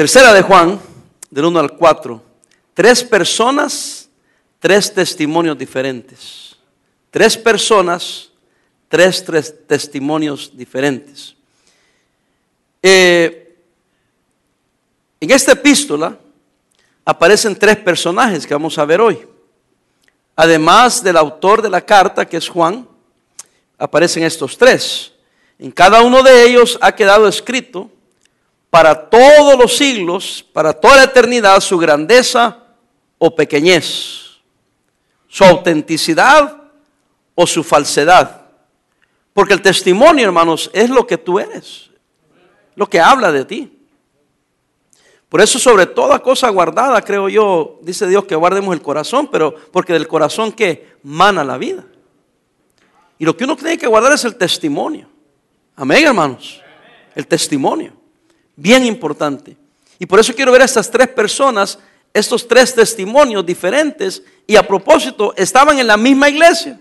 Tercera de Juan, del 1 al 4. Tres personas, tres testimonios diferentes. Tres personas, tres, testimonios diferentes. Eh, en esta epístola aparecen tres personajes que vamos a ver hoy. Además del autor de la carta, que es Juan, aparecen estos tres. En cada uno de ellos ha quedado escrito para todos los siglos, para toda la eternidad, su grandeza o pequeñez, su autenticidad o su falsedad. Porque el testimonio, hermanos, es lo que tú eres, lo que habla de ti. Por eso sobre toda cosa guardada, creo yo, dice Dios que guardemos el corazón, pero porque del corazón que mana la vida. Y lo que uno tiene que guardar es el testimonio. Amén, hermanos. El testimonio. Bien importante. Y por eso quiero ver a estas tres personas, estos tres testimonios diferentes, y a propósito, estaban en la misma iglesia.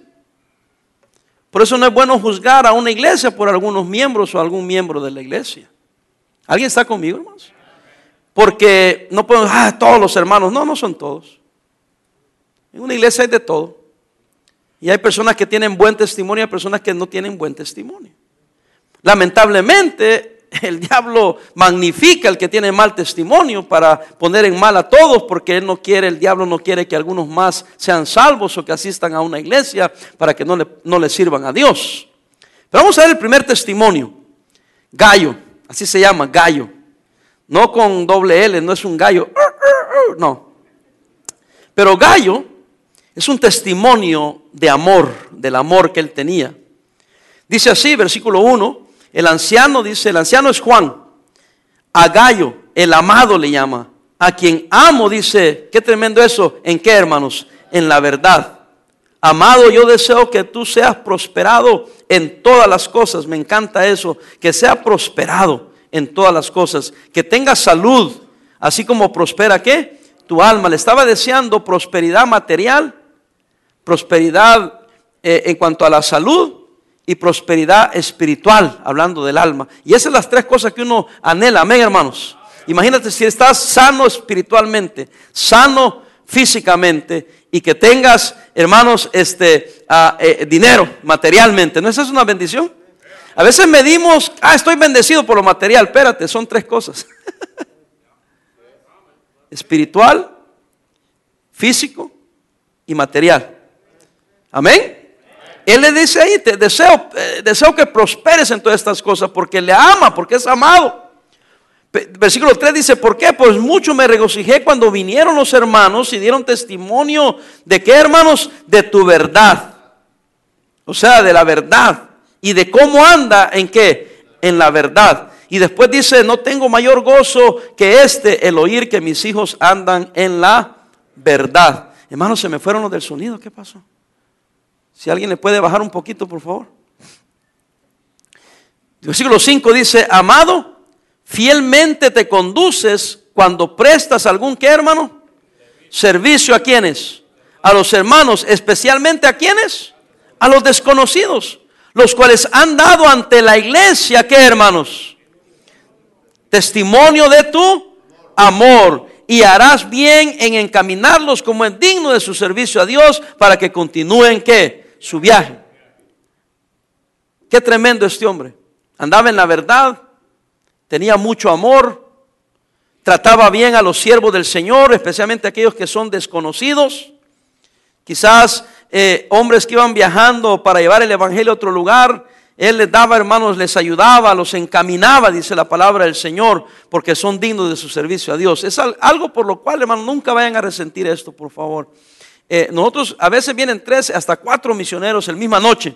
Por eso no es bueno juzgar a una iglesia por algunos miembros o algún miembro de la iglesia. ¿Alguien está conmigo, hermanos? Porque no podemos, ah, todos los hermanos. No, no son todos. En una iglesia hay de todo. Y hay personas que tienen buen testimonio y hay personas que no tienen buen testimonio. Lamentablemente, el diablo magnifica el que tiene mal testimonio para poner en mal a todos, porque él no quiere, el diablo no quiere que algunos más sean salvos o que asistan a una iglesia para que no le, no le sirvan a Dios. Pero vamos a ver el primer testimonio. Gallo, así se llama, gallo. No con doble L, no es un gallo. No. Pero gallo es un testimonio de amor, del amor que él tenía. Dice así, versículo 1, el anciano dice, el anciano es Juan, a Gallo, el amado le llama, a quien amo, dice, qué tremendo eso, ¿en qué hermanos? En la verdad. Amado, yo deseo que tú seas prosperado en todas las cosas, me encanta eso, que sea prosperado en todas las cosas, que tenga salud, así como prospera qué? Tu alma. Le estaba deseando prosperidad material, prosperidad eh, en cuanto a la salud y prosperidad espiritual, hablando del alma. Y esas son las tres cosas que uno anhela, amén hermanos. Imagínate si estás sano espiritualmente, sano físicamente y que tengas, hermanos, este ah, eh, dinero materialmente. ¿No es una bendición? A veces medimos, ah, estoy bendecido por lo material. Espérate, son tres cosas. Espiritual, físico y material. Amén. Él le dice ahí, te deseo, eh, deseo que prosperes en todas estas cosas porque le ama, porque es amado. Versículo 3 dice, ¿por qué? Pues mucho me regocijé cuando vinieron los hermanos y dieron testimonio de qué hermanos? De tu verdad. O sea, de la verdad y de cómo anda en qué? En la verdad. Y después dice, no tengo mayor gozo que este, el oír que mis hijos andan en la verdad. Hermanos, se me fueron los del sonido, ¿qué pasó? Si alguien le puede bajar un poquito, por favor. Versículo 5 dice, amado, fielmente te conduces cuando prestas algún que hermano? Servicio a quienes? A los hermanos, especialmente a quienes? A los desconocidos los cuales han dado ante la iglesia, ¿qué hermanos? Testimonio de tu amor. Y harás bien en encaminarlos como es digno de su servicio a Dios para que continúen ¿qué? Su viaje. Qué tremendo este hombre. Andaba en la verdad, tenía mucho amor, trataba bien a los siervos del Señor, especialmente aquellos que son desconocidos. Quizás eh, hombres que iban viajando para llevar el Evangelio a otro lugar. Él les daba, hermanos, les ayudaba, los encaminaba, dice la palabra del Señor, porque son dignos de su servicio a Dios. Es algo por lo cual, hermanos, nunca vayan a resentir esto, por favor. Eh, nosotros, a veces vienen tres, hasta cuatro misioneros el misma noche.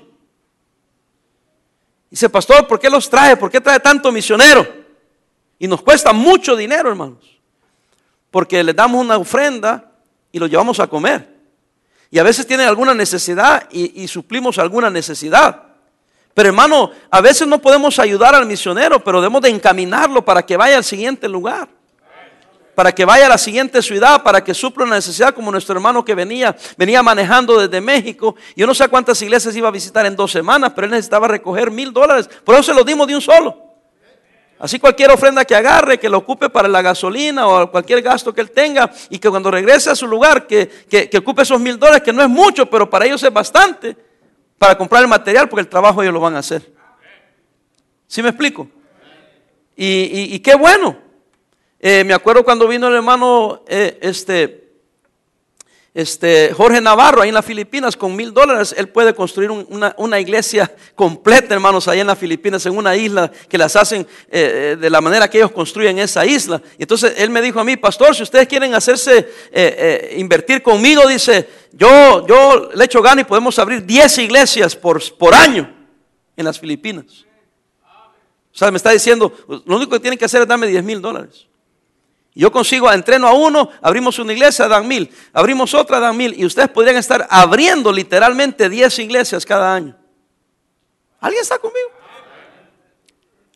Dice, pastor, ¿por qué los trae? ¿Por qué trae tanto misionero? Y nos cuesta mucho dinero, hermanos. Porque les damos una ofrenda y los llevamos a comer. Y a veces tienen alguna necesidad y, suplimos alguna necesidad. Pero hermano, a veces no podemos ayudar al misionero, pero debemos de encaminarlo para que vaya al siguiente lugar. Para que vaya a la siguiente ciudad, para que supla una necesidad como nuestro hermano que venía, venía manejando desde México. Yo no sé cuántas iglesias iba a visitar en dos semanas, pero él necesitaba recoger mil dólares. Por eso se lo dimos de un solo. Así cualquier ofrenda que agarre, que lo ocupe para la gasolina o cualquier gasto que él tenga y que cuando regrese a su lugar, que, que, ocupe esos mil dólares, que no es mucho, pero para ellos es bastante, para comprar el material porque el trabajo ellos lo van a hacer. ¿Sí me explico? Y, qué bueno. Eh, me acuerdo cuando vino el hermano, eh, este, este, Jorge Navarro, ahí en las Filipinas, con mil dólares, él puede construir una, iglesia completa, hermanos, ahí en las Filipinas, en una isla que las hacen eh, de la manera que ellos construyen esa isla. Y entonces él me dijo a mí, pastor, si ustedes quieren hacerse, invertir conmigo, dice, yo, yo le echo gana y podemos abrir 10 iglesias por, por año en las Filipinas. O sea, me está diciendo, lo único que tienen que hacer es darme 10 mil dólares. Yo consigo, entreno a uno, abrimos una iglesia, dan mil, abrimos otra, dan mil, y ustedes podrían estar abriendo literalmente 10 iglesias cada año. ¿Alguien está conmigo?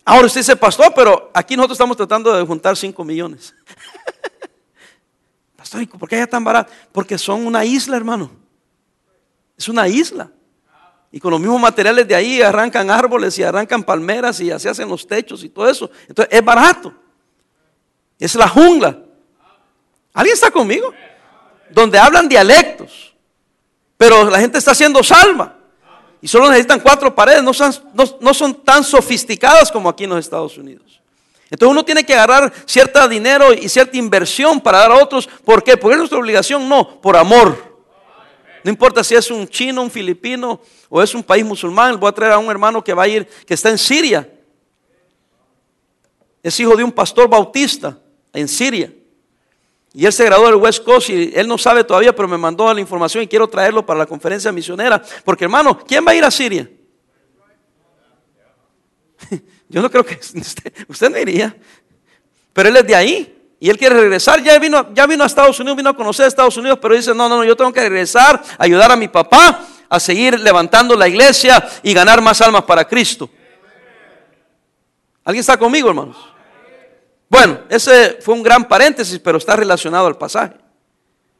Ahora usted dice, pastor, pero aquí nosotros estamos tratando de juntar 5 millones. pastor, ¿por qué allá tan barato? Porque son una isla, hermano. Es una isla. Y con los mismos materiales de ahí arrancan árboles y arrancan palmeras y así hacen los techos y todo eso. Entonces es barato. Es la jungla. ¿Alguien está conmigo? Donde hablan dialectos. Pero la gente está haciendo salva. Y solo necesitan cuatro paredes. No son, no, son tan sofisticadas como aquí en los Estados Unidos. Entonces uno tiene que agarrar cierto dinero y cierta inversión para dar a otros. ¿Por qué? Porque es nuestra obligación. No, por amor. No importa si es un chino, un filipino o es un país musulmán. Voy a traer a un hermano que va a ir, que está en Siria. Es hijo de un pastor bautista en Siria. Y él se graduó del West Coast y él no sabe todavía, pero me mandó la información y quiero traerlo para la conferencia misionera. Porque hermano, ¿quién va a ir a Siria? Yo no creo que usted, no iría. Pero él es de ahí y él quiere regresar. Ya vino, ya vino a Estados Unidos, vino a conocer a Estados Unidos, pero dice, no, no, no, yo tengo que regresar, ayudar a mi papá a seguir levantando la iglesia y ganar más almas para Cristo. ¿Alguien está conmigo, hermanos? Bueno, ese fue un gran paréntesis, pero está relacionado al pasaje.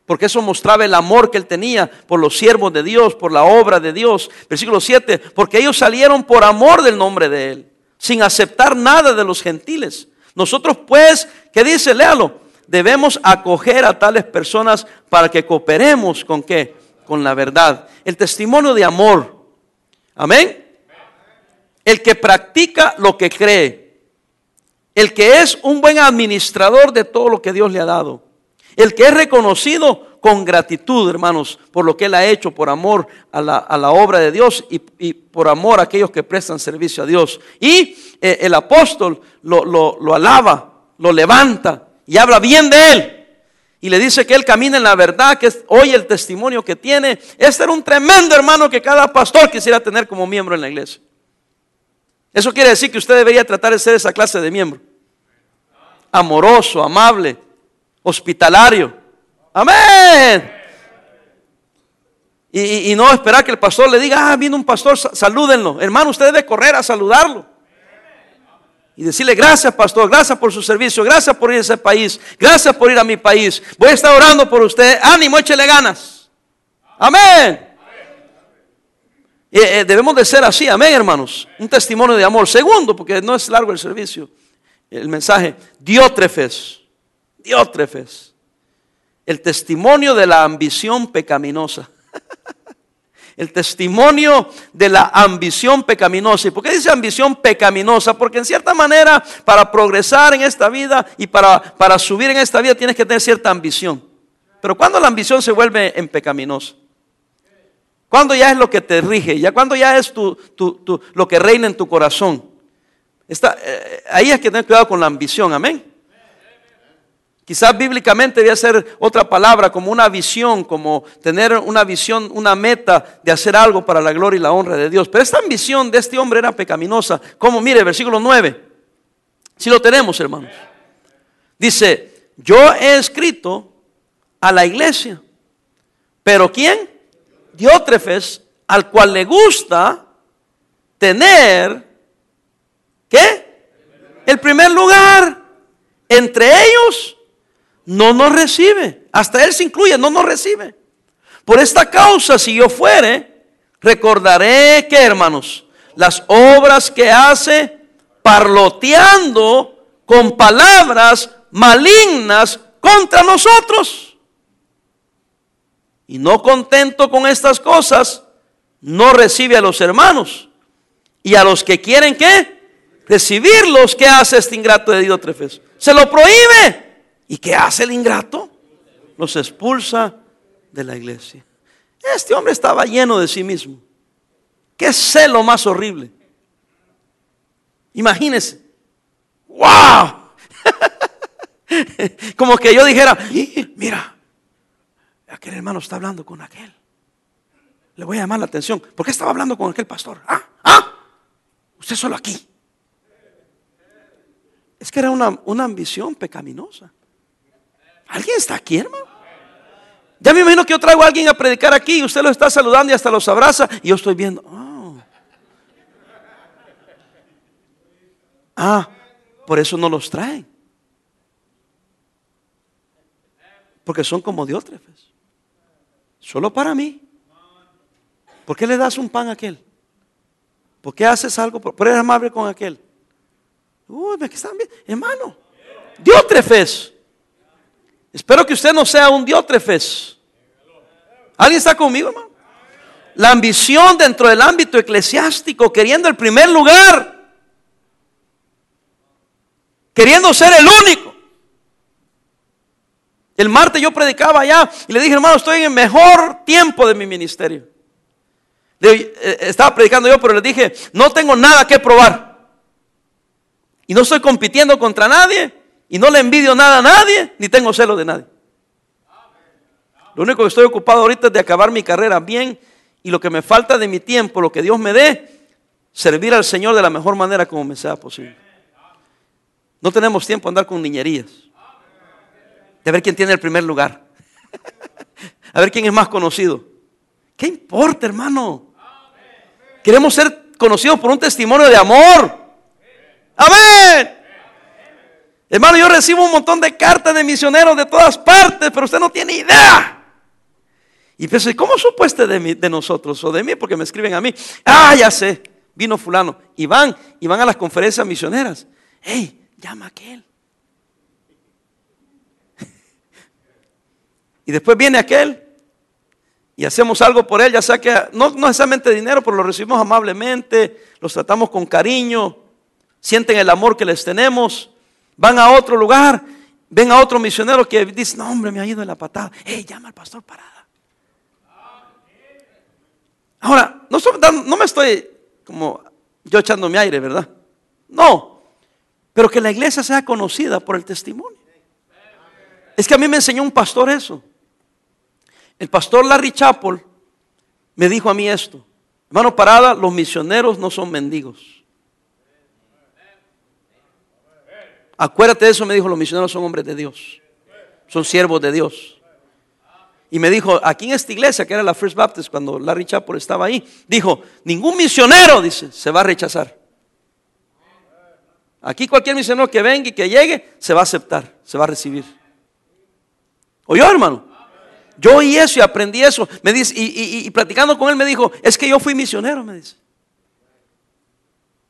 Porque eso mostraba el amor que él tenía por los siervos de Dios, por la obra de Dios. Versículo 7, porque ellos salieron por amor del nombre de él, sin aceptar nada de los gentiles. Nosotros pues, ¿qué dice? Léalo. Debemos acoger a tales personas para que cooperemos con qué? Con la verdad. El testimonio de amor. Amén. El que practica lo que cree el que es un buen administrador de todo lo que Dios le ha dado. El que es reconocido con gratitud, hermanos, por lo que Él ha hecho, por amor a la, obra de Dios y, por amor a aquellos que prestan servicio a Dios. Y eh, el apóstol lo, lo alaba, lo levanta y habla bien de Él. Y le dice que Él camina en la verdad, que oye el testimonio que tiene. Este era un tremendo hermano que cada pastor quisiera tener como miembro en la iglesia. Eso quiere decir que usted debería tratar de ser esa clase de miembro amoroso, amable, hospitalario. Amén. Y, no esperar que el pastor le diga, ah, viene un pastor, salúdenlo. Hermano, usted debe correr a saludarlo. Y decirle, gracias pastor, gracias por su servicio, gracias por ir a ese país, gracias por ir a mi país. Voy a estar orando por usted. Ánimo, échele ganas. Amén. Eh, debemos de ser así, amén hermanos. Un testimonio de amor. Segundo, porque no es largo el servicio el mensaje, diótrefes, diótrefes, el testimonio de la ambición pecaminosa. el testimonio de la ambición pecaminosa. ¿Y por qué dice ambición pecaminosa? Porque en cierta manera, para progresar en esta vida y para, para subir en esta vida, tienes que tener cierta ambición. Pero cuando la ambición se vuelve en pecaminosa, cuando ya es lo que te rige, ya cuando ya es tu, lo que reina en tu corazón. Eh, ahí es que tener cuidado con la ambición, amén. Quizás bíblicamente debe ser otra palabra, como una visión, como tener una visión, una meta de hacer algo para la gloria y la honra de Dios. Pero esta ambición de este hombre era pecaminosa. Como mire, versículo 9. Si lo tenemos, hermanos. Dice, yo he escrito a la iglesia. Pero ¿quién? Diótrefes, al cual le gusta tener ¿Qué? El primer lugar. Entre ellos no nos recibe. Hasta Él se incluye, no nos recibe. Por esta causa, si yo fuere, recordaré que, hermanos, las obras que hace parloteando con palabras malignas contra nosotros. Y no contento con estas cosas, no recibe a los hermanos. Y a los que quieren qué? Recibirlos, ¿qué hace este ingrato de Diótrefes? Se lo prohíbe. ¿Y qué hace el ingrato? Los expulsa de la iglesia. Este hombre estaba lleno de sí mismo. Qué celo más horrible. Imagínese. ¡Wow! Como que yo dijera, mira, aquel hermano está hablando con aquel. Le voy a llamar la atención. ¿Por qué estaba hablando con aquel pastor? Ah, ah, usted solo aquí. Es que era una, una ambición pecaminosa. ¿Alguien está aquí, hermano? Ya me imagino que yo traigo a alguien a predicar aquí y usted lo está saludando y hasta los abraza y yo estoy viendo. Oh. Ah, por eso no los traen. Porque son como diótrefes. Solo para mí. ¿Por qué le das un pan a aquel? ¿Por qué haces algo? ¿Por qué eres amable con aquel? Uy, me están bien. Hermano, diótrefes. Espero que usted no sea un diótrefes. ¿Alguien está conmigo, hermano? La ambición dentro del ámbito eclesiástico, queriendo el primer lugar, queriendo ser el único. El martes yo predicaba allá y le dije, hermano, estoy en el mejor tiempo de mi ministerio. Eh, estaba predicando yo, pero le dije, no tengo nada que probar. Y no estoy compitiendo contra nadie. Y no le envidio nada a nadie, ni tengo celo de nadie. Lo único que estoy ocupado ahorita es de acabar mi carrera bien y lo que me falta de mi tiempo, lo que Dios me dé, servir al Señor de la mejor manera como me sea posible. No tenemos tiempo a andar con niñerías. De ver quién tiene el primer lugar. a ver quién es más conocido. ¿Qué importa, hermano? Queremos ser conocidos por un testimonio de amor. Amén. Hermano, yo recibo un montón de cartas de misioneros de todas partes, pero usted no tiene idea. Y pienso, ¿cómo supo este de, de nosotros o de mí? Porque me escriben a mí. Ah, ya sé, vino fulano. Y van, y van a las conferencias misioneras. Hey, llama a aquel. y después viene aquel y hacemos algo por él, ya sea que no, no necesariamente dinero, pero lo recibimos amablemente, los tratamos con cariño, sienten el amor que les tenemos van a otro lugar, ven a otro misionero que dice, no hombre, me ha ido en la patada. Hey, llama al pastor Parada. Ahora, no, no me estoy como yo echando mi aire, ¿verdad? No, pero que la iglesia sea conocida por el testimonio. Es que a mí me enseñó un pastor eso. El pastor Larry Chapel me dijo a mí esto. Hermano Parada, los misioneros no son mendigos. Acuérdate de eso, me dijo, los misioneros son hombres de Dios. Son siervos de Dios. Y me dijo, aquí en esta iglesia, que era la First Baptist, cuando Larry Chappell estaba ahí, dijo, ningún misionero, dice, se va a rechazar. Aquí cualquier misionero que venga y que llegue, se va a aceptar, se va a recibir. ¿Oyó, hermano? Yo oí eso y aprendí eso. Me dice, y, y platicando con él me dijo, es que yo fui misionero, me dice.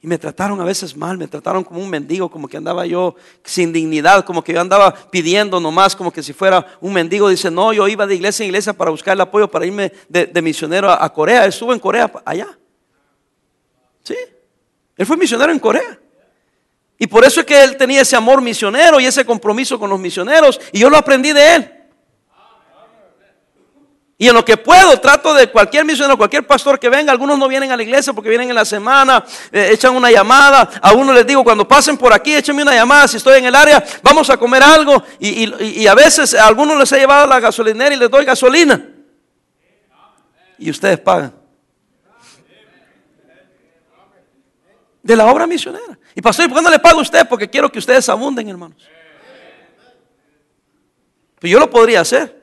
Me trataron a veces mal, me trataron como un mendigo, como que andaba yo sin dignidad, como que yo andaba pidiendo nomás, como que si fuera un mendigo. Dice, no, yo iba de iglesia en iglesia para buscar el apoyo, para irme de, misionero a, Corea. Estuvo en Corea, allá. Sí, él fue misionero en Corea. Y por eso es que él tenía ese amor misionero y ese compromiso con los misioneros. Y yo lo aprendí de él. Y en lo que puedo, trato de cualquier misionero, cualquier pastor que venga. Algunos no vienen a la iglesia porque vienen en la semana, eh, echan una llamada. A uno les digo, cuando pasen por aquí, échenme una llamada. Si estoy en el área, vamos a comer algo. Y, a veces a algunos les he llevado la gasolinera y les doy gasolina. Y ustedes pagan. De la obra misionera. Y pastor, ¿por qué no le pago a usted? Porque quiero que ustedes abunden, hermanos. Pues yo lo podría hacer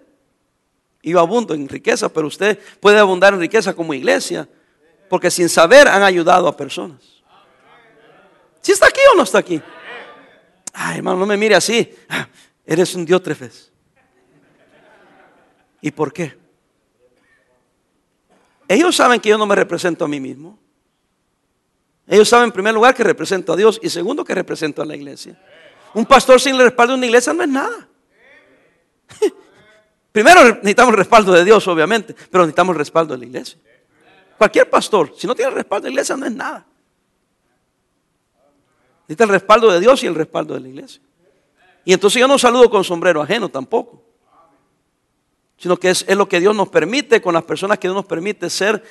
yo abundo en riqueza, pero usted puede abundar en riqueza como iglesia, porque sin saber han ayudado a personas. ¿Si está aquí o no está aquí? Ay, hermano, no me mire así. Eres un diótrefes. ¿Y por qué? Ellos saben que yo no me represento a mí mismo. Ellos saben en primer lugar que represento a Dios y segundo que represento a la iglesia. Un pastor sin el respaldo de una iglesia no es nada. Primero necesitamos el respaldo de Dios, obviamente, pero necesitamos el respaldo de la iglesia. Cualquier pastor, si no tiene el respaldo de la iglesia, no es nada. Necesita el respaldo de Dios y el respaldo de la iglesia. Y entonces yo no saludo con sombrero ajeno tampoco. Sino que es, lo que Dios nos permite con las personas que Dios nos permite ser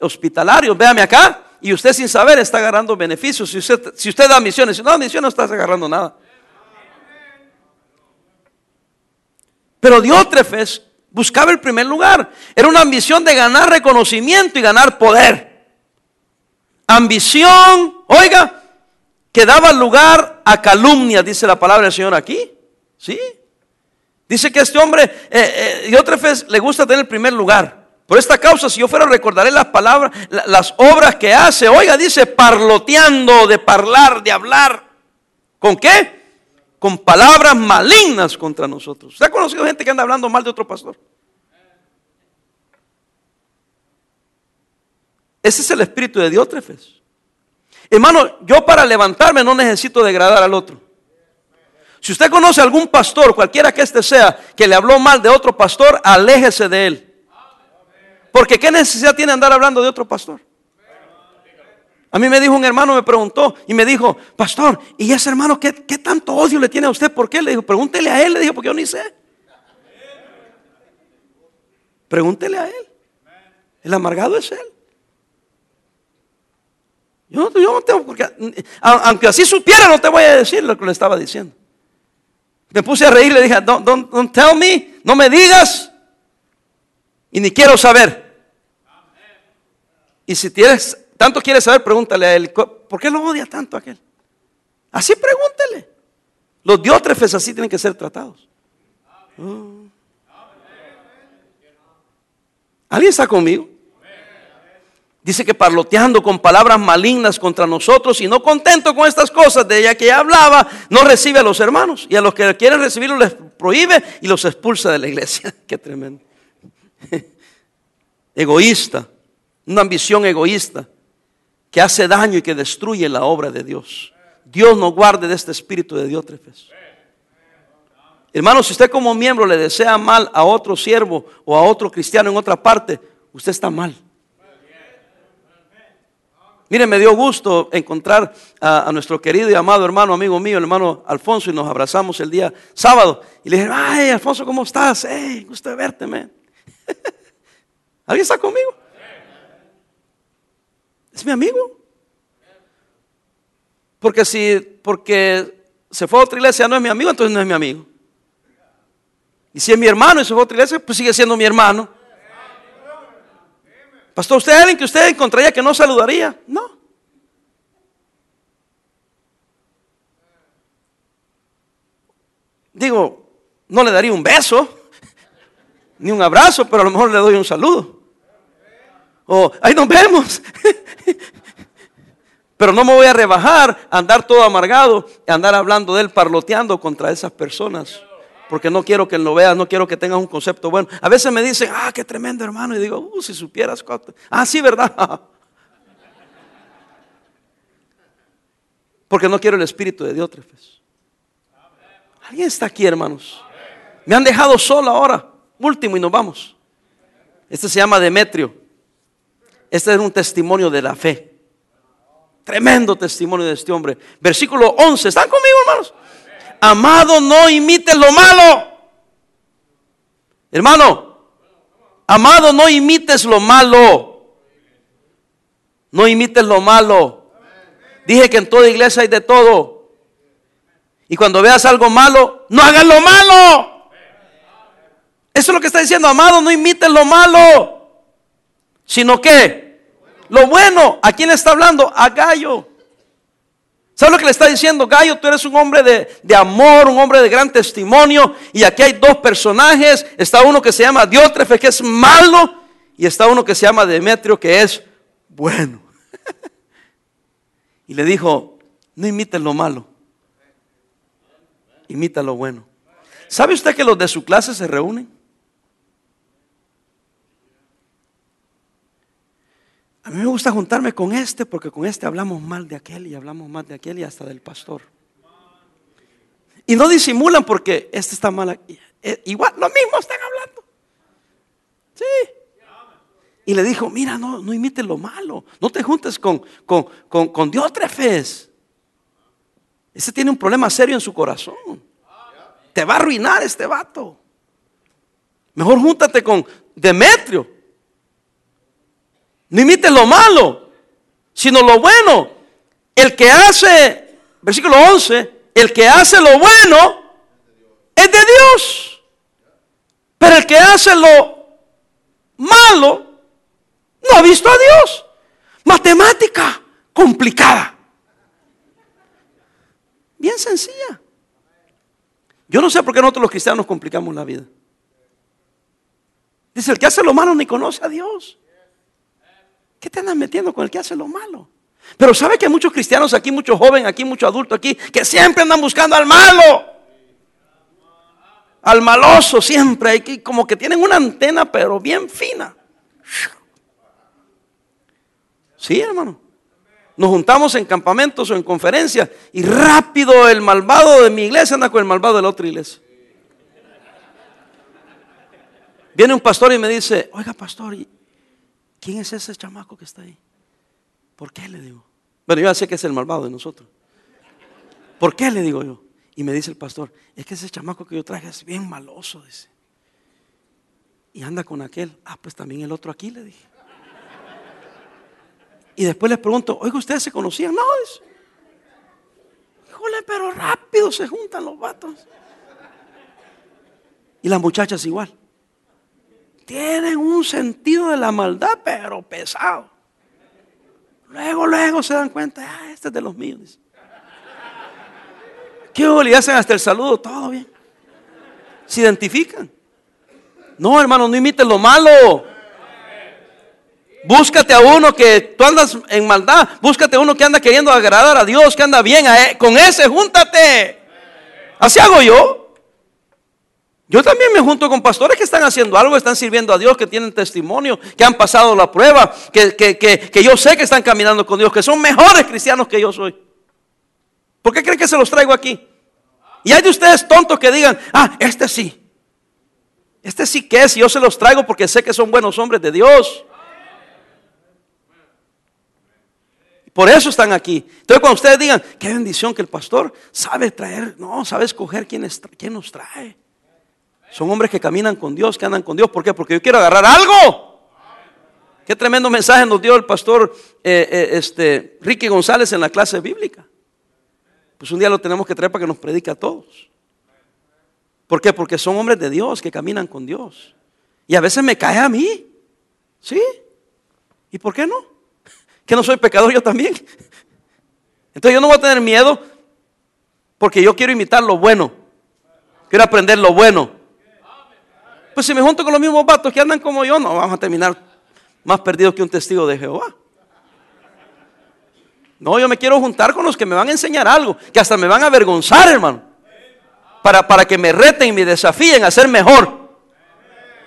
hospitalarios. Véame acá. Y usted sin saber está agarrando beneficios. Si usted, si usted da misiones, si no da misiones no estás agarrando nada. Pero Diótrefes buscaba el primer lugar. Era una ambición de ganar reconocimiento y ganar poder. Ambición, oiga, que daba lugar a calumnias, dice la palabra del Señor aquí. ¿Sí? Dice que este hombre, eh, eh, le gusta tener el primer lugar. Por esta causa, si yo fuera, recordaré las palabras, las obras que hace. Oiga, dice parloteando, de parlar, de hablar. ¿Con qué? Con palabras malignas contra nosotros. ¿Usted ha conocido gente que anda hablando mal de otro pastor? Ese es el espíritu de Diótrefes. Hermano, yo para levantarme no necesito degradar al otro. Si usted conoce a algún pastor, cualquiera que este sea, que le habló mal de otro pastor, aléjese de él. Porque ¿qué necesidad tiene andar hablando de otro pastor? A mí me dijo un hermano, me preguntó y me dijo, pastor, ¿y ese hermano qué, qué tanto odio le tiene a usted? ¿Por qué? Le dijo, pregúntele a él, le dijo, porque yo ni sé. Pregúntele a él. El amargado es él. Yo no, tengo porque, aunque así supiera, no te voy a decir lo que le estaba diciendo. Me puse a reír, le dije, don't, don't, tell me, no me digas, y ni quiero saber. Y si tienes, tanto quieres saber, pregúntale a él, ¿por qué lo odia tanto aquel? Así pregúntele. Los diótrefes así tienen que ser tratados. Oh. ¿Alguien está conmigo? Dice que parloteando con palabras malignas contra nosotros y no contento con estas cosas de ella que ella hablaba, no recibe a los hermanos. Y a los que quieren recibirlo les prohíbe y los expulsa de la iglesia. Qué tremendo. Egoísta, una ambición egoísta que hace daño y que destruye la obra de Dios. Dios nos guarde de este espíritu de Diótrefes. Hermano, si usted como miembro le desea mal a otro siervo o a otro cristiano en otra parte, usted está mal. Mire, me dio gusto encontrar a, nuestro querido y amado hermano, amigo mío, el hermano Alfonso, y nos abrazamos el día sábado. Y le dije, ay, Alfonso, ¿cómo estás? Hey, gusto verte, man. ¿Alguien está conmigo? Es mi amigo. Porque si, porque se fue a otra iglesia, no es mi amigo, entonces no es mi amigo. Y si es mi hermano y se fue a otra iglesia, pues sigue siendo mi hermano. Pastor, ¿usted alguien que usted encontraría que no saludaría? No. Digo, no le daría un beso, ni un abrazo, pero a lo mejor le doy un saludo. O, ahí nos vemos. pero no me voy a rebajar, andar todo amargado, andar hablando de él, parloteando contra esas personas porque no quiero que lo veas, no quiero que tengas un concepto bueno. A veces me dicen, ah, qué tremendo hermano, y digo, uh, si supieras, ah, sí, ¿verdad? porque no quiero el espíritu de Diótrefes. ¿Alguien está aquí, hermanos? Me han dejado solo ahora, último, y nos vamos. Este se llama Demetrio. Este es un testimonio de la fe. Tremendo testimonio de este hombre. Versículo 11. ¿Están conmigo, hermanos? amado, no imites lo malo. Hermano, amado, no imites lo malo. No imites lo malo. Dije que en toda iglesia hay de todo. Y cuando veas algo malo, no hagas lo malo. Eso es lo que está diciendo, amado, no imites lo malo. Sino que lo bueno, ¿a quién está hablando? A Gallo. ¿Sabes lo que le está diciendo Gallo? Tú eres un hombre de, amor, un hombre de gran testimonio. Y aquí hay dos personajes. Está uno que se llama Diótrefe, que es malo. Y está uno que se llama Demetrio, que es bueno. y le dijo, no imites lo malo. Imita lo bueno. ¿Sabe usted que los de su clase se reúnen? A mí me gusta juntarme con este porque con este hablamos mal de aquel y hablamos mal de aquel y hasta del pastor. Y no disimulan porque este está mal. Eh, igual, lo mismo están hablando. Sí. Y le dijo, mira, no, no imites lo malo. No te juntes con, con, con, con Diótrefes. Ese tiene un problema serio en su corazón. Te va a arruinar este vato. Mejor júntate con Demetrio. No imites lo malo, sino lo bueno. El que hace, versículo 11, el que hace lo bueno es de Dios. Pero el que hace lo malo no ha visto a Dios. Matemática complicada. Bien sencilla. Yo no sé por qué nosotros los cristianos complicamos la vida. Dice, el que hace lo malo ni conoce a Dios. ¿Qué te andas metiendo con el que hace lo malo? Pero sabe que hay muchos cristianos aquí, muchos jóvenes aquí, muchos adultos aquí, que siempre andan buscando al malo. Al maloso siempre. Hay como que tienen una antena, pero bien fina. Sí, hermano. Nos juntamos en campamentos o en conferencias y rápido el malvado de mi iglesia anda con el malvado de la otra iglesia. Viene un pastor y me dice, oiga pastor, ¿quién es ese chamaco que está ahí? ¿Por qué le digo? Bueno, yo ya sé que es el malvado de nosotros. ¿Por qué le digo yo? Y me dice el pastor, es que ese chamaco que yo traje es bien maloso, dice. Y anda con aquel. Ah, pues también el otro aquí, le dije. Y después les pregunto, oiga, ¿ustedes se conocían? No, dice. Híjole, pero rápido se juntan los vatos. Y las muchachas igual. Tienen un sentido de la maldad, pero pesado. Luego, luego se dan cuenta, ah, este es de los míos. ¿Qué le hacen hasta el saludo? Todo bien. Se identifican. No, hermano, no imiten lo malo. Búscate a uno que tú andas en maldad. Búscate a uno que anda queriendo agradar a Dios, que anda bien. Con ese, júntate. Así hago yo. Yo también me junto con pastores que están haciendo algo, están sirviendo a Dios, que tienen testimonio, que han pasado la prueba, que, que, yo sé que están caminando con Dios, que son mejores cristianos que yo soy. ¿Por qué creen que se los traigo aquí? Y hay de ustedes tontos que digan, ah, este sí. Este sí que es, yo se los traigo porque sé que son buenos hombres de Dios. Por eso están aquí. Entonces cuando ustedes digan, qué bendición que el pastor sabe traer, no, sabe escoger quién, es, quién nos trae. Son hombres que caminan con Dios, que andan con Dios. ¿Por qué? Porque yo quiero agarrar algo. Qué tremendo mensaje nos dio el pastor eh, eh, este, Ricky González en la clase bíblica. Pues un día lo tenemos que traer para que nos predique a todos. ¿Por qué? Porque son hombres de Dios que caminan con Dios. Y a veces me cae a mí. ¿Sí? ¿Y por qué no? Que no soy pecador yo también. Entonces yo no voy a tener miedo porque yo quiero imitar lo bueno. Quiero aprender lo bueno. Pues si me junto con los mismos vatos que andan como yo, no vamos a terminar más perdidos que un testigo de Jehová. No, yo me quiero juntar con los que me van a enseñar algo, que hasta me van a avergonzar, hermano. Para, para que me reten y me desafíen a ser mejor.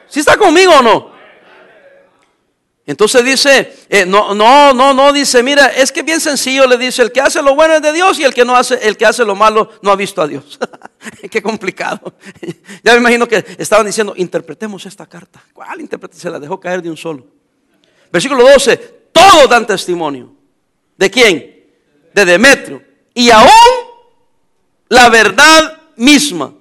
¿Si está conmigo o no? Entonces dice, eh, no, no, no, no, dice, mira, es que bien sencillo, le dice, el que hace lo bueno es de Dios y el que no hace, el que hace lo malo no ha visto a Dios. Qué complicado. ya me imagino que estaban diciendo, interpretemos esta carta. ¿Cuál interpretación? Se la dejó caer de un solo. Versículo 12, todos dan testimonio. ¿De quién? De Demetrio. Y aún la verdad misma.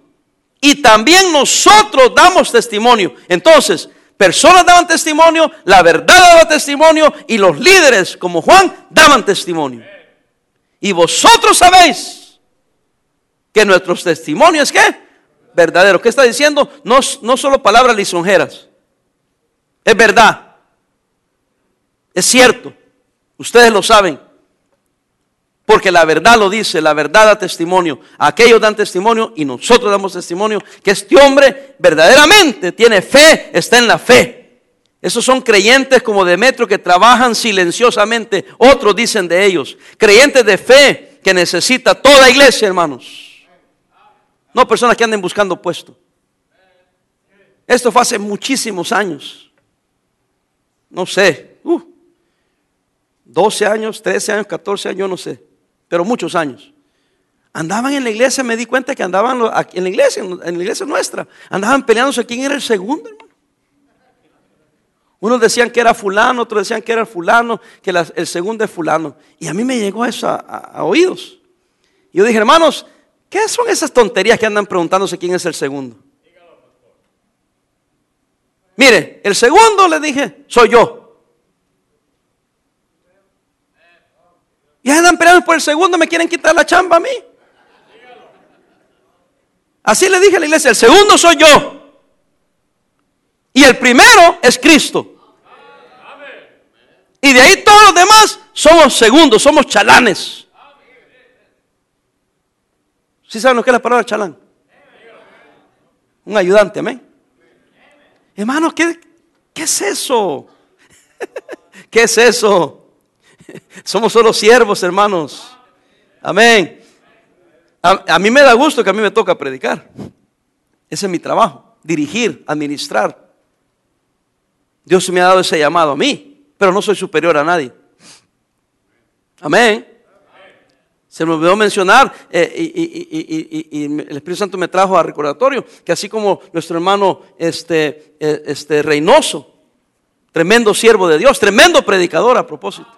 Y también nosotros damos testimonio. Entonces, personas daban testimonio, la verdad daba testimonio y los líderes como Juan daban testimonio. Y vosotros sabéis que nuestros testimonios, ¿qué? Verdadero. ¿Qué está diciendo? No, no solo palabras lisonjeras. Es verdad. Es cierto. Ustedes lo saben. Porque la verdad lo dice, la verdad da testimonio. Aquellos dan testimonio y nosotros damos testimonio que este hombre verdaderamente tiene fe, está en la fe. Esos son creyentes como Demetrio que trabajan silenciosamente. Otros dicen de ellos, creyentes de fe que necesita toda iglesia, hermanos. No personas que anden buscando puesto. Esto fue hace muchísimos años. No sé. Uh, 12 años, 13 años, 14 años, yo no sé, pero muchos años. Andaban en la iglesia, me di cuenta que andaban en la iglesia, en la iglesia nuestra, andaban peleándose quién era el segundo, hermano. Unos decían que era fulano, otros decían que era fulano, que el segundo es fulano. Y a mí me llegó eso a, oídos. Y yo dije, hermanos, ¿qué son esas tonterías que andan preguntándose quién es el segundo? Mire, el segundo le dije, soy yo. Y andan peleando por el segundo, me quieren quitar la chamba a mí. Así le dije a la iglesia, el segundo soy yo. Y el primero es Cristo. Y de ahí todos los demás somos segundos, somos chalanes. ¿Sí saben lo que es la palabra chalán? Un ayudante, amén. Hermano, ¿qué, ¿qué es eso? ¿Qué es eso? Somos solo siervos, hermanos. Amén. A, mí me da gusto que a mí me toca predicar. Ese es mi trabajo, dirigir, administrar. Dios me ha dado ese llamado a mí, pero no soy superior a nadie. Amén. Se me olvidó mencionar, eh, y, el Espíritu Santo me trajo a recordatorio, que así como nuestro hermano este, eh, este Reynoso, tremendo siervo de Dios, tremendo predicador a propósito,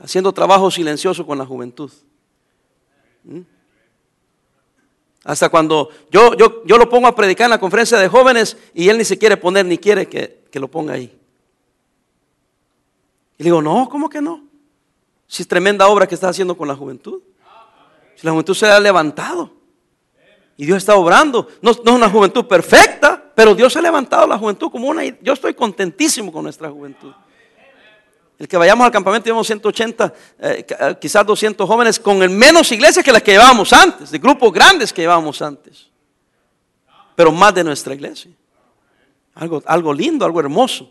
haciendo trabajo silencioso con la juventud. ¿Mm? Hasta cuando yo, yo, yo lo pongo a predicar en la conferencia de jóvenes y él ni se quiere poner ni quiere que, lo ponga ahí. Y le digo, no, ¿cómo que no? Si es tremenda obra que está haciendo con la juventud. Si la juventud se ha levantado. Y Dios está obrando. No, no, es una juventud perfecta, pero Dios ha levantado la juventud como una... Yo estoy contentísimo con nuestra juventud. El que vayamos al campamento llevamos 180, eh, eh, quizás 200 jóvenes con el menos iglesias que las que llevábamos antes, de grupos grandes que llevábamos antes. Pero más de nuestra iglesia. Algo, algo lindo, algo hermoso.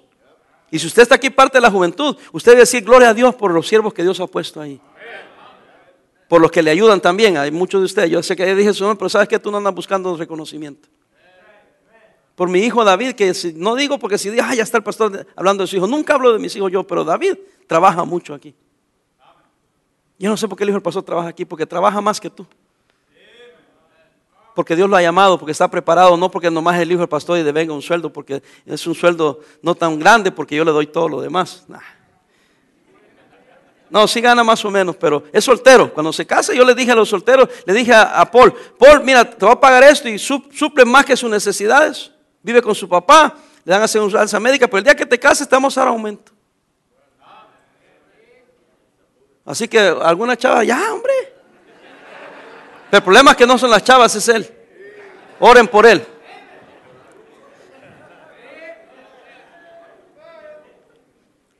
Y si usted está aquí parte de la juventud, usted debe decir gloria a Dios por los siervos que Dios ha puesto ahí. Por los que le ayudan también. Hay muchos de ustedes. Yo sé que ya dije su pero sabes que tú no andas buscando reconocimiento por mi hijo David, que no digo porque si ah, ya está el pastor hablando de su hijo, nunca hablo de mis hijos yo, pero David trabaja mucho aquí. Yo no sé por qué el hijo del pastor trabaja aquí, porque trabaja más que tú. Porque Dios lo ha llamado, porque está preparado, no porque nomás el hijo del pastor y venga un sueldo, porque es un sueldo no tan grande, porque yo le doy todo lo demás. No, sí gana más o menos, pero es soltero. Cuando se casa, yo le dije a los solteros, le dije a, Paul, Paul, mira, te voy a pagar esto y suple más que sus necesidades vive con su papá, le dan a hacer una alza médica, pero el día que te cases te vamos a dar aumento. Así que alguna chava, ya hombre. El problema es que no son las chavas, es él. Oren por él.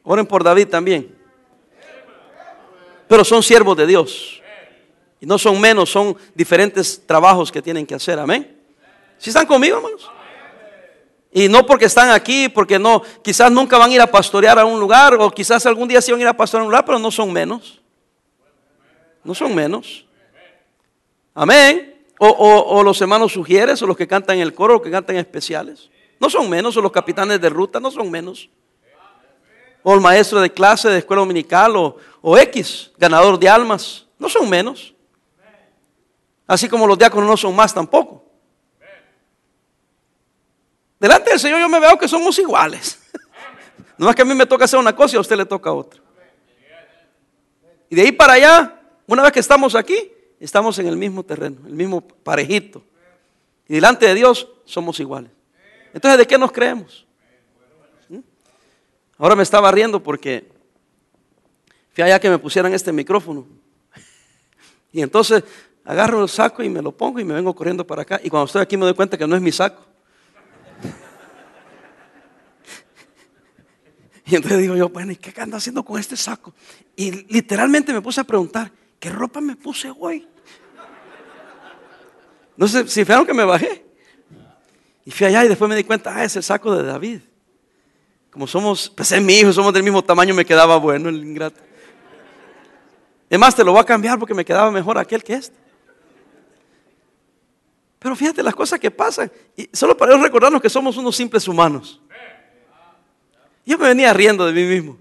Oren por David también. Pero son siervos de Dios. Y no son menos, son diferentes trabajos que tienen que hacer. Amén. ¿Si están conmigo, hermanos? Y no porque están aquí, porque no, quizás nunca van a ir a pastorear a un lugar, o quizás algún día sí van a ir a pastorear a un lugar, pero no son menos. No son menos. Amén. O, los hermanos sugieres, o los que cantan en el coro, o que cantan especiales. No son menos, o los capitanes de ruta, no son menos. O el maestro de clase de escuela dominical, o, o X, ganador de almas, no son menos. Así como los diáconos no son más tampoco. Delante del Señor yo me veo que somos iguales. No es que a mí me toca hacer una cosa y a usted le toca otra. Y de ahí para allá, una vez que estamos aquí, estamos en el mismo terreno, el mismo parejito. Y delante de Dios somos iguales. Entonces, ¿de qué nos creemos? ¿Mm? Ahora me estaba riendo porque fui allá que me pusieran este micrófono. Y entonces agarro el saco y me lo pongo y me vengo corriendo para acá. Y cuando estoy aquí me doy cuenta que no es mi saco. Y entonces digo yo, bueno, ¿y qué anda haciendo con este saco? Y literalmente me puse a preguntar, ¿qué ropa me puse hoy? No sé si fueron que me bajé. Y fui allá y después me di cuenta, ah, es el saco de David. Como somos, pues es mi hijo, somos del mismo tamaño, me quedaba bueno el ingrato. Es más, te lo voy a cambiar porque me quedaba mejor aquel que este. Pero fíjate las cosas que pasan. Y solo para recordarnos que somos unos simples humanos. Yo me venía riendo de mí mismo.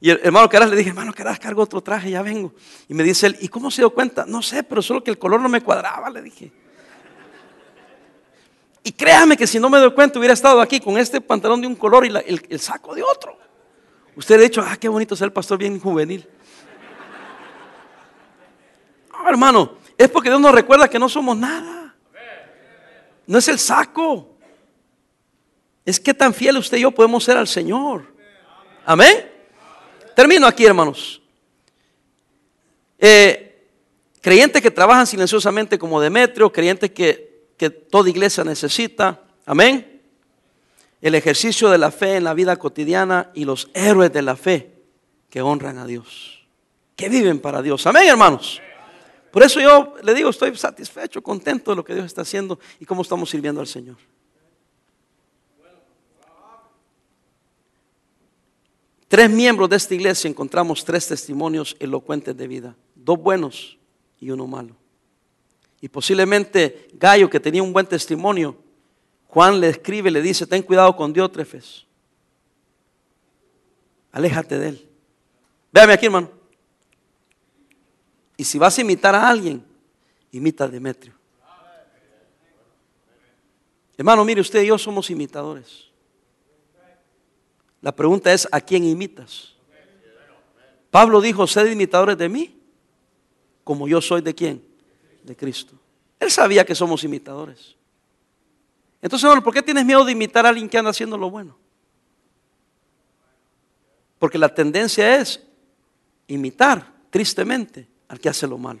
Y el hermano Caras le dije, hermano Caras, cargo otro traje, ya vengo. Y me dice él, ¿y cómo se dio cuenta? No sé, pero solo que el color no me cuadraba, le dije. Y créame que si no me doy cuenta hubiera estado aquí con este pantalón de un color y el, saco de otro. Usted ha dicho, ah, qué bonito ser el pastor bien juvenil. Ah, hermano, es porque Dios nos recuerda que no somos nada. No es el saco. Es que tan fiel usted y yo podemos ser al Señor. Amén. Termino aquí, hermanos. Eh, creyentes que trabajan silenciosamente como Demetrio, creyentes que que toda iglesia necesita. Amén. El ejercicio de la fe en la vida cotidiana y los héroes de la fe que honran a Dios, que viven para Dios. Amén, hermanos. Por eso yo le digo, estoy satisfecho, contento de lo que Dios está haciendo y cómo estamos sirviendo al Señor. Tres miembros de esta iglesia encontramos tres testimonios elocuentes de vida, dos buenos y uno malo. Y posiblemente Gallo, que tenía un buen testimonio, Juan le escribe, le dice, ten cuidado con Diótrefes. Aléjate de él. Véame aquí, hermano. Y si vas a imitar a alguien, imita a Demetrio. Hermano, mire, usted y yo somos imitadores. La pregunta es, ¿a quién imitas? Pablo dijo, sed imitadores de mí, como yo soy de quién? de Cristo. Él sabía que somos imitadores. Entonces, ¿por qué tienes miedo de imitar a alguien que anda haciendo lo bueno? Porque la tendencia es imitar tristemente al que hace lo malo.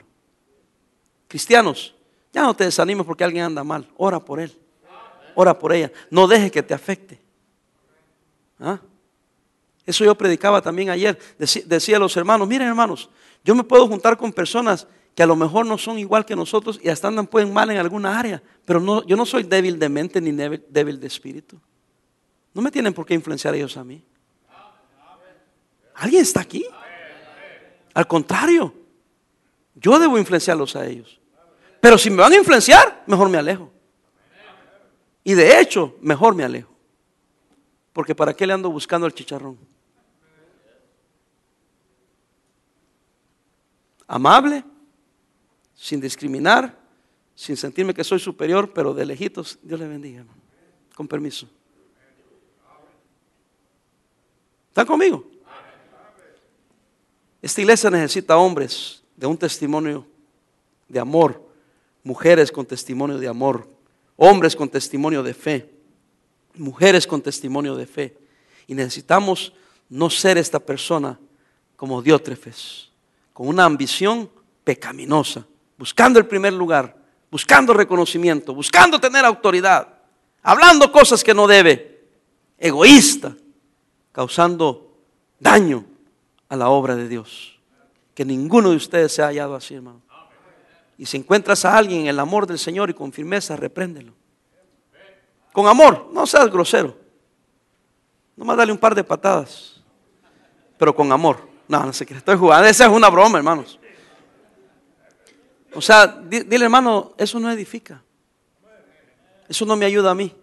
Cristianos, ya no te desanimes porque alguien anda mal. Ora por él. Ora por ella. No dejes que te afecte. ¿Ah? Eso yo predicaba también ayer. decía a los hermanos, miren hermanos, yo me puedo juntar con personas que a lo mejor no son igual que nosotros y hasta andan pueden mal en alguna área, pero no, yo no soy débil de mente ni débil de espíritu. No me tienen por qué influenciar ellos a mí. ¿Alguien está aquí? Al contrario, yo debo influenciarlos a ellos. Pero si me van a influenciar, mejor me alejo. Y de hecho, mejor me alejo. Porque ¿para qué le ando buscando el chicharrón? Amable, sin discriminar, sin sentirme que soy superior, pero de lejitos, Dios le bendiga. Con permiso. ¿Están conmigo? Esta iglesia necesita hombres de un testimonio de amor, mujeres con testimonio de amor, hombres con testimonio de fe, mujeres con testimonio de fe. Y necesitamos no ser esta persona como Diótrefes, con una ambición pecaminosa buscando el primer lugar, buscando reconocimiento, buscando tener autoridad, hablando cosas que no debe, egoísta, causando daño a la obra de Dios. Que ninguno de ustedes se ha hallado así, hermano. Y si encuentras a alguien en el amor del Señor y con firmeza, repréndelo. Con amor, no seas grosero. No más dale un par de patadas, pero con amor. No, no sé qué, estoy jugando. Esa es una broma, hermanos. O sea, dile hermano, eso no edifica. Eso no me ayuda a mí.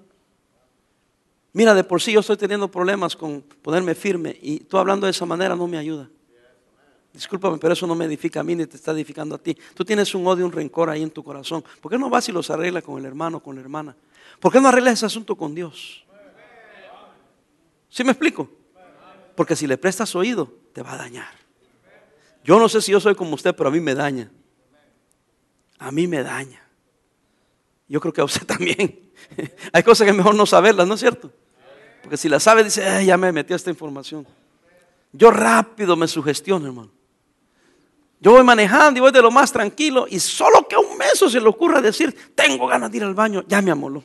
Mira, de por sí yo estoy teniendo problemas con ponerme firme y tú hablando de esa manera no me ayuda. Discúlpame, pero eso no me edifica a mí ni te está edificando a ti. Tú tienes un odio, un rencor ahí en tu corazón. ¿Por qué no vas y los arreglas con el hermano, con la hermana? ¿Por qué no arreglas ese asunto con Dios? ¿Sí me explico? Porque si le prestas oído, te va a dañar. Yo no sé si yo soy como usted, pero a mí me daña a mí me daña. Yo creo que a usted también. Hay cosas que es mejor no saberlas, ¿no es cierto? Porque si la sabe, dice, ya me metió esta información. Yo rápido me sugestiono, hermano. Yo voy manejando y voy de lo más tranquilo y solo que a un mes se le ocurra decir, tengo ganas de ir al baño, ya me amoló.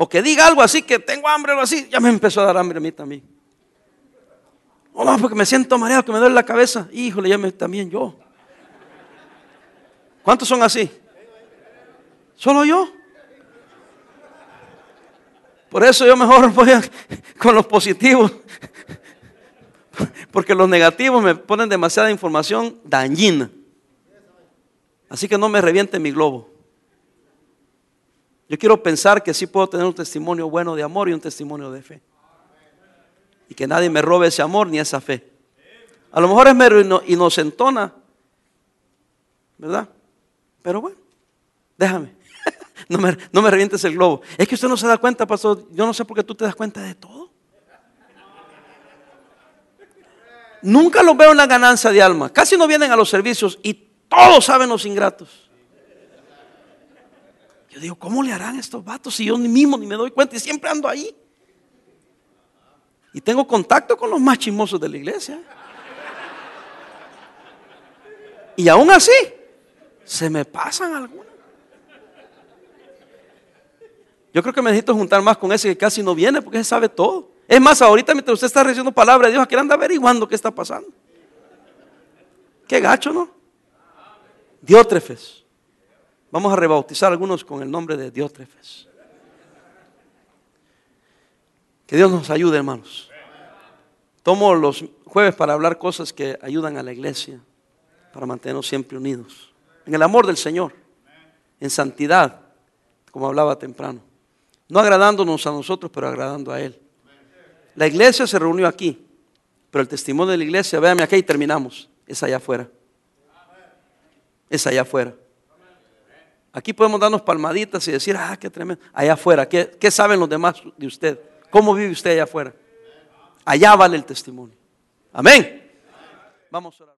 O que diga algo así, que tengo hambre o así, ya me empezó a dar hambre a mí también. Oh, no, porque me siento mareado, que me duele la cabeza. Híjole, ya me también yo. ¿Cuántos son así? ¿Solo yo? Por eso yo mejor voy con los positivos. Porque los negativos me ponen demasiada información dañina. Así que no me reviente mi globo. Yo quiero pensar que sí puedo tener un testimonio bueno de amor y un testimonio de fe. Y que nadie me robe ese amor ni esa fe. A lo mejor es mero inocentona, ¿verdad? Pero bueno, déjame. no, me, no me revientes el globo. Es que usted no se da cuenta, pastor. Yo no sé por qué tú te das cuenta de todo. Nunca los veo en la ganancia de alma. Casi no vienen a los servicios y todos saben los ingratos. Yo digo, ¿cómo le harán estos vatos si yo ni mismo ni me doy cuenta y siempre ando ahí? Y tengo contacto con los más chismosos de la iglesia. Y aún así, se me pasan algunos. Yo creo que me necesito juntar más con ese que casi no viene porque ese sabe todo. Es más, ahorita mientras usted está recibiendo palabra de Dios, aquí anda averiguando qué está pasando. Qué gacho, ¿no? Diótrefes. Vamos a rebautizar algunos con el nombre de Diótrefes. Que Dios nos ayude, hermanos. Tomo los jueves para hablar cosas que ayudan a la iglesia, para mantenernos siempre unidos. En el amor del Señor, en santidad, como hablaba temprano. No agradándonos a nosotros, pero agradando a Él. La iglesia se reunió aquí, pero el testimonio de la iglesia, véanme aquí y terminamos, es allá afuera. Es allá afuera. Aquí podemos darnos palmaditas y decir, ah, qué tremendo. Allá afuera, ¿qué, qué saben los demás de usted? ¿Cómo vive usted allá afuera? Allá vale el testimonio. Amén. Vamos a orar.